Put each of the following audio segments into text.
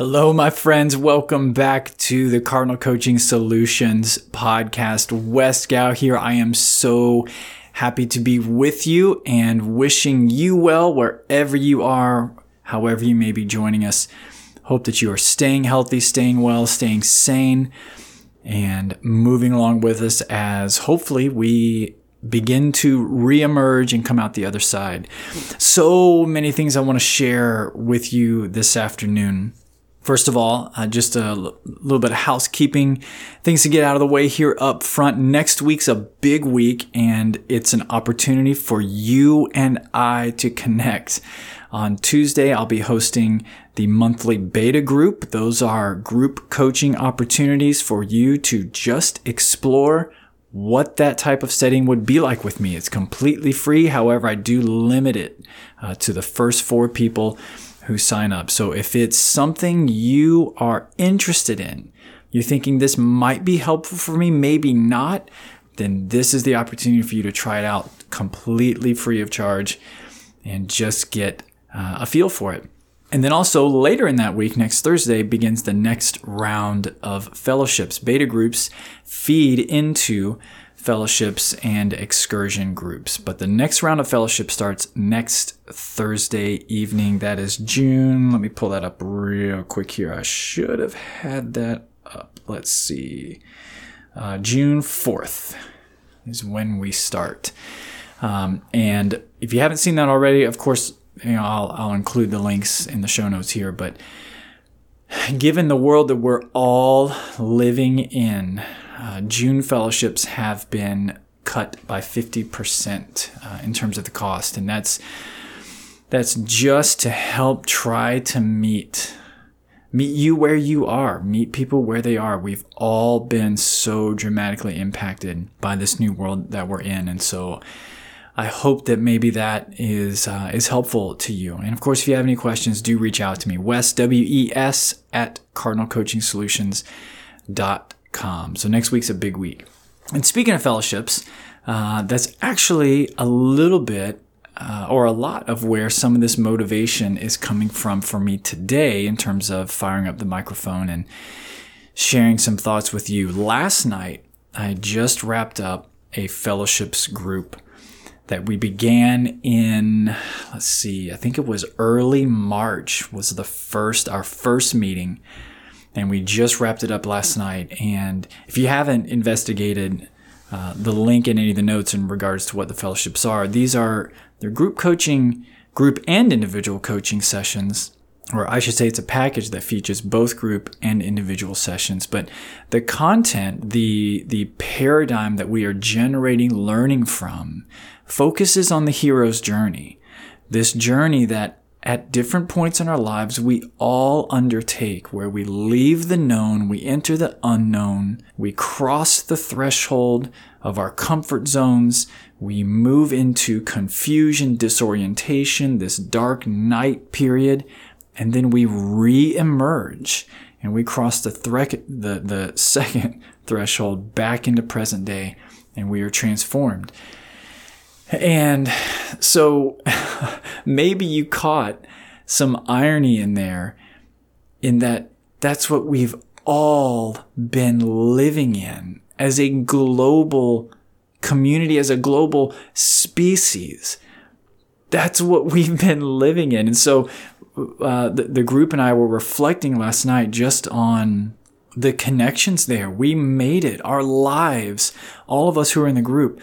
Hello, my friends. Welcome back to the Cardinal Coaching Solutions podcast. Wes Gow here. I am so happy to be with you and wishing you well wherever you are, however you may be joining us. Hope that you are staying healthy, staying well, staying sane, and moving along with us as hopefully we begin to reemerge and come out the other side. So many things I want to share with you this afternoon. First of all, uh, just a l- little bit of housekeeping, things to get out of the way here up front. Next week's a big week, and it's an opportunity for you and I to connect. On Tuesday, I'll be hosting the monthly beta group. Those are group coaching opportunities for you to just explore what that type of setting would be like with me. It's completely free. However, I do limit it uh, to the first four people who sign up. So if it's something you are interested in, you're thinking this might be helpful for me, maybe not, then this is the opportunity for you to try it out completely free of charge and just get uh, a feel for it. And then also later in that week, next Thursday, begins the next round of fellowships. Beta groups feed into fellowships and excursion groups. But the next round of fellowship starts next Thursday evening. That is June. Let me pull that up real quick here. I should have had that up. Let's see. Uh, June 4th is when we start. Um, and if you haven't seen that already, of course, you know, I'll, I'll include the links in the show notes here. But given the world that we're all living in, uh, June fellowships have been cut by 50% uh, in terms of the cost. And that's, that's just to help try to meet meet you where you are meet people where they are we've all been so dramatically impacted by this new world that we're in and so I hope that maybe that is uh, is helpful to you. And of course, if you have any questions, do reach out to me. Wes W E S at cardinalcoachingsolutions.com. So next week's a big week. And speaking of fellowships, uh, that's actually a little bit uh, or a lot of where some of this motivation is coming from for me today in terms of firing up the microphone and sharing some thoughts with you. Last night, I just wrapped up a fellowships group that we began in let's see i think it was early march was the first our first meeting and we just wrapped it up last night. And if you haven't investigated uh, the link in any of the notes in regards to what the fellowships are these are they're group coaching group and individual coaching sessions. Or I should say it's a package that features both group and individual sessions, but the content, the, the paradigm that we are generating learning from focuses on the hero's journey. This journey that at different points in our lives we all undertake, where we leave the known, we enter the unknown, we cross the threshold of our comfort zones, we move into confusion, disorientation, this dark night period, and then we re-emerge and we cross the, thre- the, the second threshold back into present day and we are transformed. And so maybe you caught some irony in there in that that's what we've all been living in as a global community, as a global species. That's what we've been living in. And so uh, the, the group and I were reflecting last night just on the connections there. We made it. Our lives, all of us who are in the group,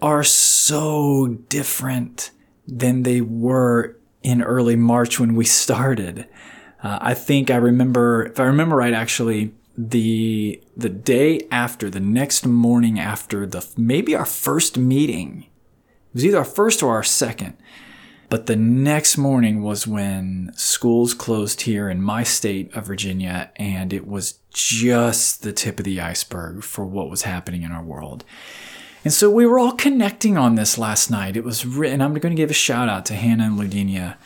are so different than they were in early March when we started. Uh, I think I remember, if I remember right, actually, the the day after, the next morning after the maybe our first meeting, it was either our first or our second. But the next morning was when schools closed here in my state of Virginia, and it was just the tip of the iceberg for what was happening in our world. And so we were all connecting on this last night. It was written, I'm going to give a shout out to Hannah and Ludinia.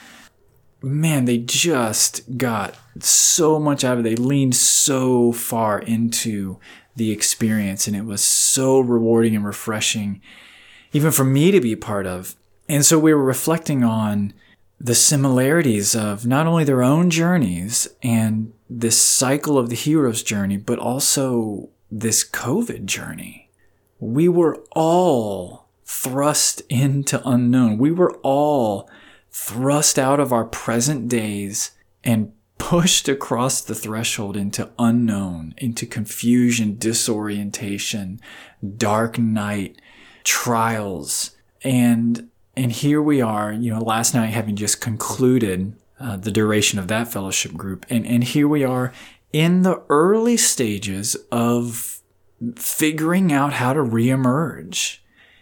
Man, they just got so much out of it. They leaned so far into the experience, and it was so rewarding and refreshing, even for me to be part of. And so we were reflecting on the similarities of not only their own journeys and this cycle of the hero's journey, but also this COVID journey. We were all thrust into unknown. We were all thrust out of our present days and pushed across the threshold into unknown, into confusion, disorientation, dark night, trials. And and here we are, you know, last night having just concluded uh, the duration of that fellowship group. And, and here we are in the early stages of figuring out how to reemerge.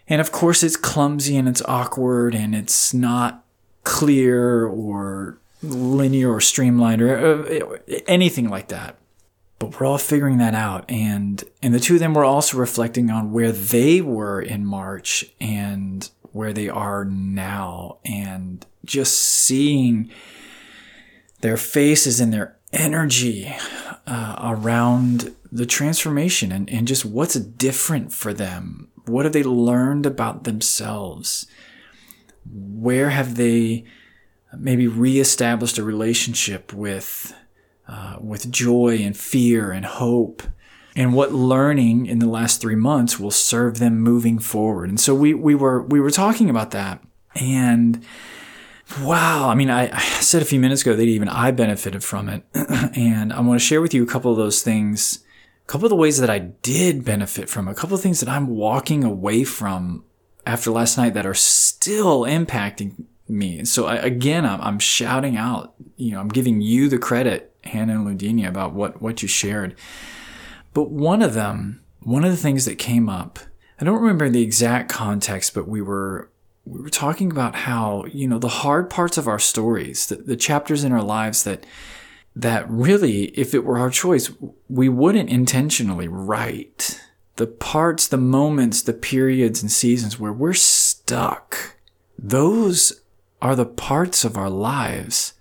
And of course, it's clumsy and it's awkward and it's not clear or linear or streamlined or uh, anything like that. But we're all figuring that out. And, and the two of them were also reflecting on where they were in March and where they are now and just seeing their faces and their energy uh, around the transformation and, and just what's different for them. What have they learned about themselves? Where have they maybe reestablished a relationship with, uh, with joy and fear and hope? And what learning in the last three months will serve them moving forward. And so we, we were we were talking about that. And Wow. I mean, I, I, said a few minutes ago that even I benefited from it. and I want to share with you a couple of those things, couple of the ways that I did benefit from, a couple of things that I'm walking away from after last night that are still impacting me. So I, again, I'm, I'm, shouting out, you know, I'm giving you the credit, Hannah and Ludinia, about what, what you shared. But one of them, one of the things that came up, I don't remember the exact context, but we were we were talking about how you know the hard parts of our stories the, the chapters in our lives that that really if it were our choice we wouldn't intentionally write the parts the moments the periods and seasons where we're stuck. Those are the parts of our lives.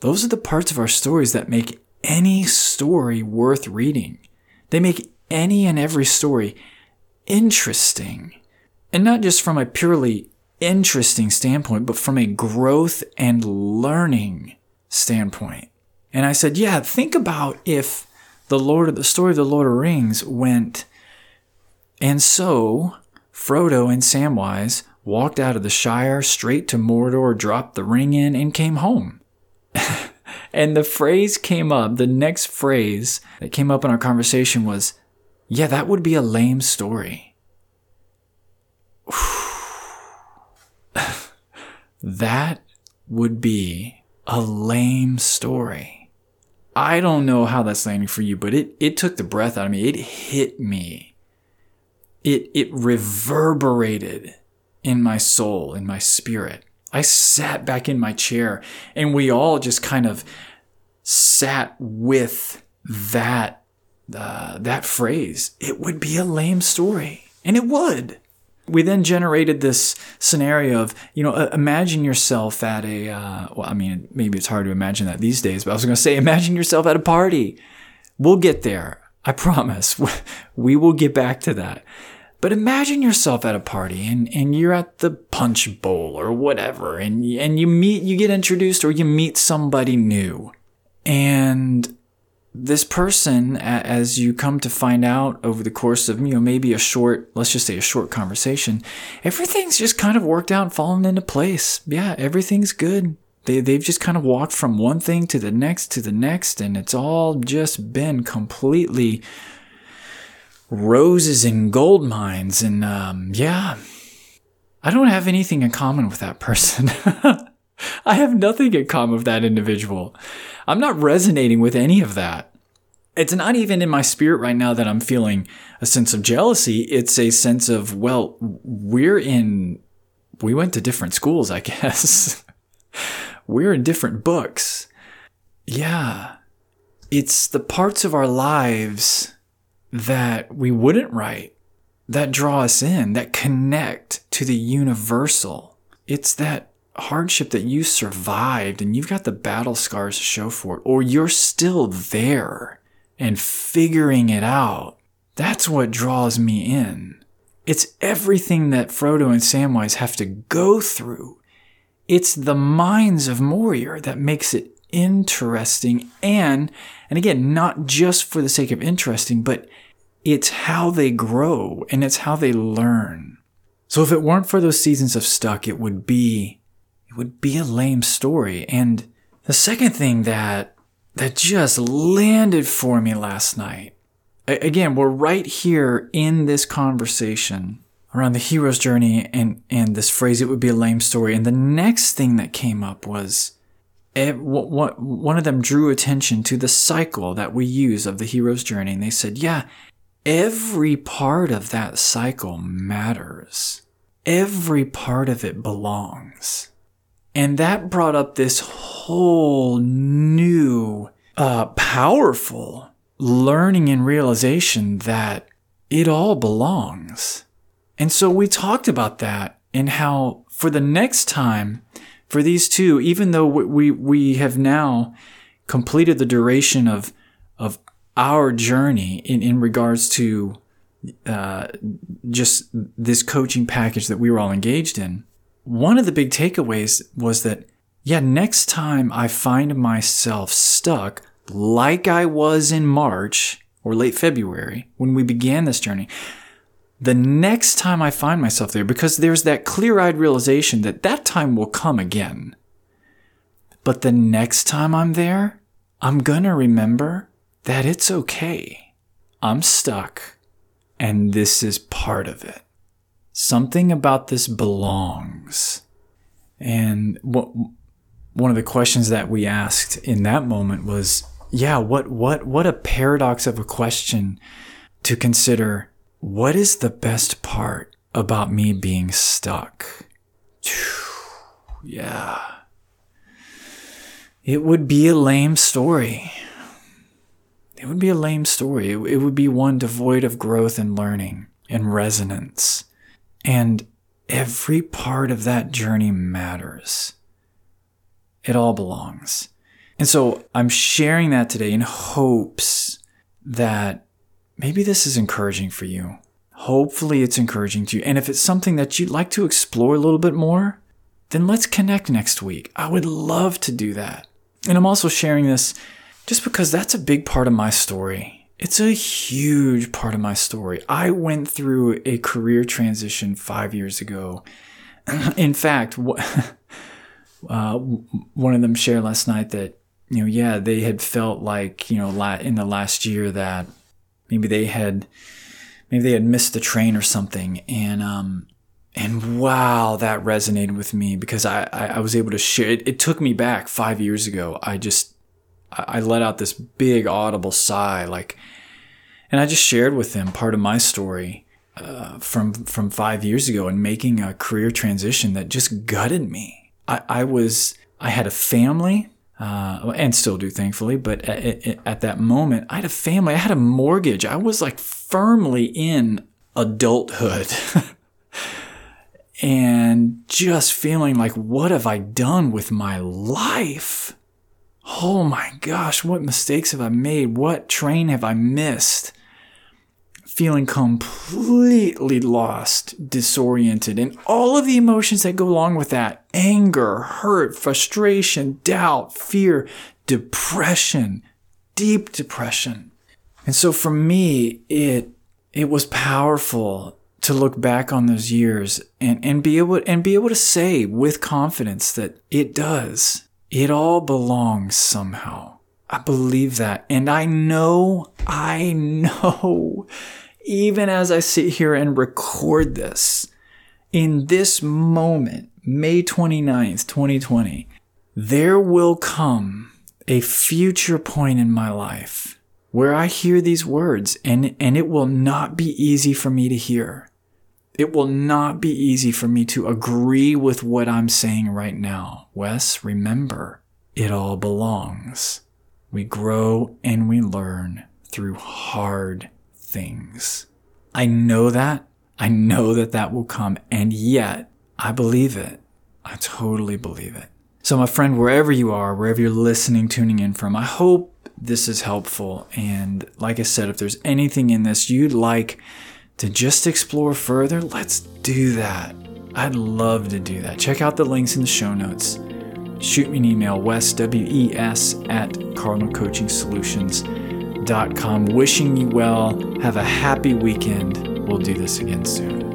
Those are the parts of our stories that make any story worth reading. They make any and every story interesting. And not just from a purely interesting standpoint, but from a growth and learning standpoint. And I said, yeah, think about if the Lord the story of the Lord of the Rings went, and so Frodo and Samwise walked out of the Shire straight to Mordor, dropped the ring in, and came home. and the phrase came up, the next phrase that came up in our conversation was, yeah, that would be a lame story. that would be a lame story. I don't know how that's landing for you, but it, it took the breath out of me. It hit me. It, it reverberated in my soul, in my spirit. I sat back in my chair and we all just kind of sat with that, uh, that phrase. It would be a lame story. And it would we then generated this scenario of, you know, uh, imagine yourself at a, uh, well, I mean, maybe it's hard to imagine that these days, but I was going to say, imagine yourself at a party. We'll get there. I promise. We will get back to that. But imagine yourself at a party and, and you're at the punch bowl or whatever, and, and you meet, you get introduced or you meet somebody new. And this person, as you come to find out over the course of, you know, maybe a short, let's just say a short conversation, everything's just kind of worked out and fallen into place. Yeah, everything's good. They, they've just kind of walked from one thing to the next to the next, and it's all just been completely roses and gold mines. And um, yeah, I don't have anything in common with that person. I have nothing in common with that individual. I'm not resonating with any of that. It's not even in my spirit right now that I'm feeling a sense of jealousy. It's a sense of, well, we're in, we went to different schools, I guess. we're in different books. Yeah. It's the parts of our lives that we wouldn't write that draw us in, that connect to the universal. It's that hardship that you survived and you've got the battle scars to show for it, or you're still there and figuring it out. That's what draws me in. It's everything that Frodo and Samwise have to go through. It's the Mines of Moria that makes it interesting and and again not just for the sake of interesting but it's how they grow and it's how they learn so if it weren't for those seasons of stuck it would be it would be a lame story and the second thing that that just landed for me last night again we're right here in this conversation around the hero's journey and and this phrase it would be a lame story and the next thing that came up was eh, one of them drew attention to the cycle that we use of the hero's journey, and they said, Yeah, every part of that cycle matters. Every part of it belongs. And that brought up this whole new, uh, powerful learning and realization that it all belongs. And so we talked about that and how for the next time for these two, even though we, we have now completed the duration of, of our journey in, in regards to uh, just this coaching package that we were all engaged in, one of the big takeaways was that, yeah, next time I find myself stuck like I was in March or late February when we began this journey, the next time I find myself there, because there's that clear eyed realization that that time will come again. But the next time I'm there, I'm gonna remember that it's okay. I'm stuck, and this is part of it. Something about this belongs. And what, one of the questions that we asked in that moment was, yeah, what, what, what a paradox of a question to consider what is the best part about me being stuck? Yeah. It would be a lame story. It would be a lame story. It, would be one devoid of growth and learning and resonance. And every part of that journey matters. It all belongs. And so I'm sharing that today in hopes that maybe this is encouraging for you. Hopefully, it's encouraging to you. And if it's something that you'd like to explore a little bit more, then let's connect next week. I would love to do that. And I'm also sharing this just because that's a big part of my story. It's a huge part of my story. I went through a career transition five years ago. In fact, uh, one of them shared last night that, you know, yeah, they had felt like, you know, in the last year that maybe they had maybe they had missed the train or something and um and wow that resonated with me because i i, I was able to share it, it took me back five years ago i just I, let out this big audible sigh like and i just shared with them part of my story uh, from from five years ago and making a career transition that just gutted me i i was i had a family uh, and still do, thankfully. But at, at, that moment, I had a family, I had a mortgage, I was like firmly in adulthood. and just feeling like, what have I done with my life? Oh my gosh, what mistakes have I made? What train have I missed? feeling completely lost, disoriented, and all of the emotions that go along with that anger, hurt, frustration, doubt, fear, depression, deep depression. And so for me, it it was powerful to look back on those years and, and be able and be able to say with confidence that it does. It all belongs somehow. I believe that. And I know, I know even as I sit here and record this, in this moment, May 29th, 2020, there will come a future point in my life where I hear these words and, and it will not be easy for me to hear. It will not be easy for me to agree with what I'm saying right now. Wes, remember, it all belongs. We grow and we learn through hard things. I know that. I know that that will come. And yet, I believe it. I totally believe it. So, my friend, wherever you are, wherever you're listening, tuning in from, I hope this is helpful. And like I said, if there's anything in this you'd like to just explore further, let's do that. I'd love to do that. Check out the links in the show notes. Shoot me an email, Wes, W E S, at cardinalcoachingsolutions.com. Wishing you well. Have a happy weekend. We'll do this again soon.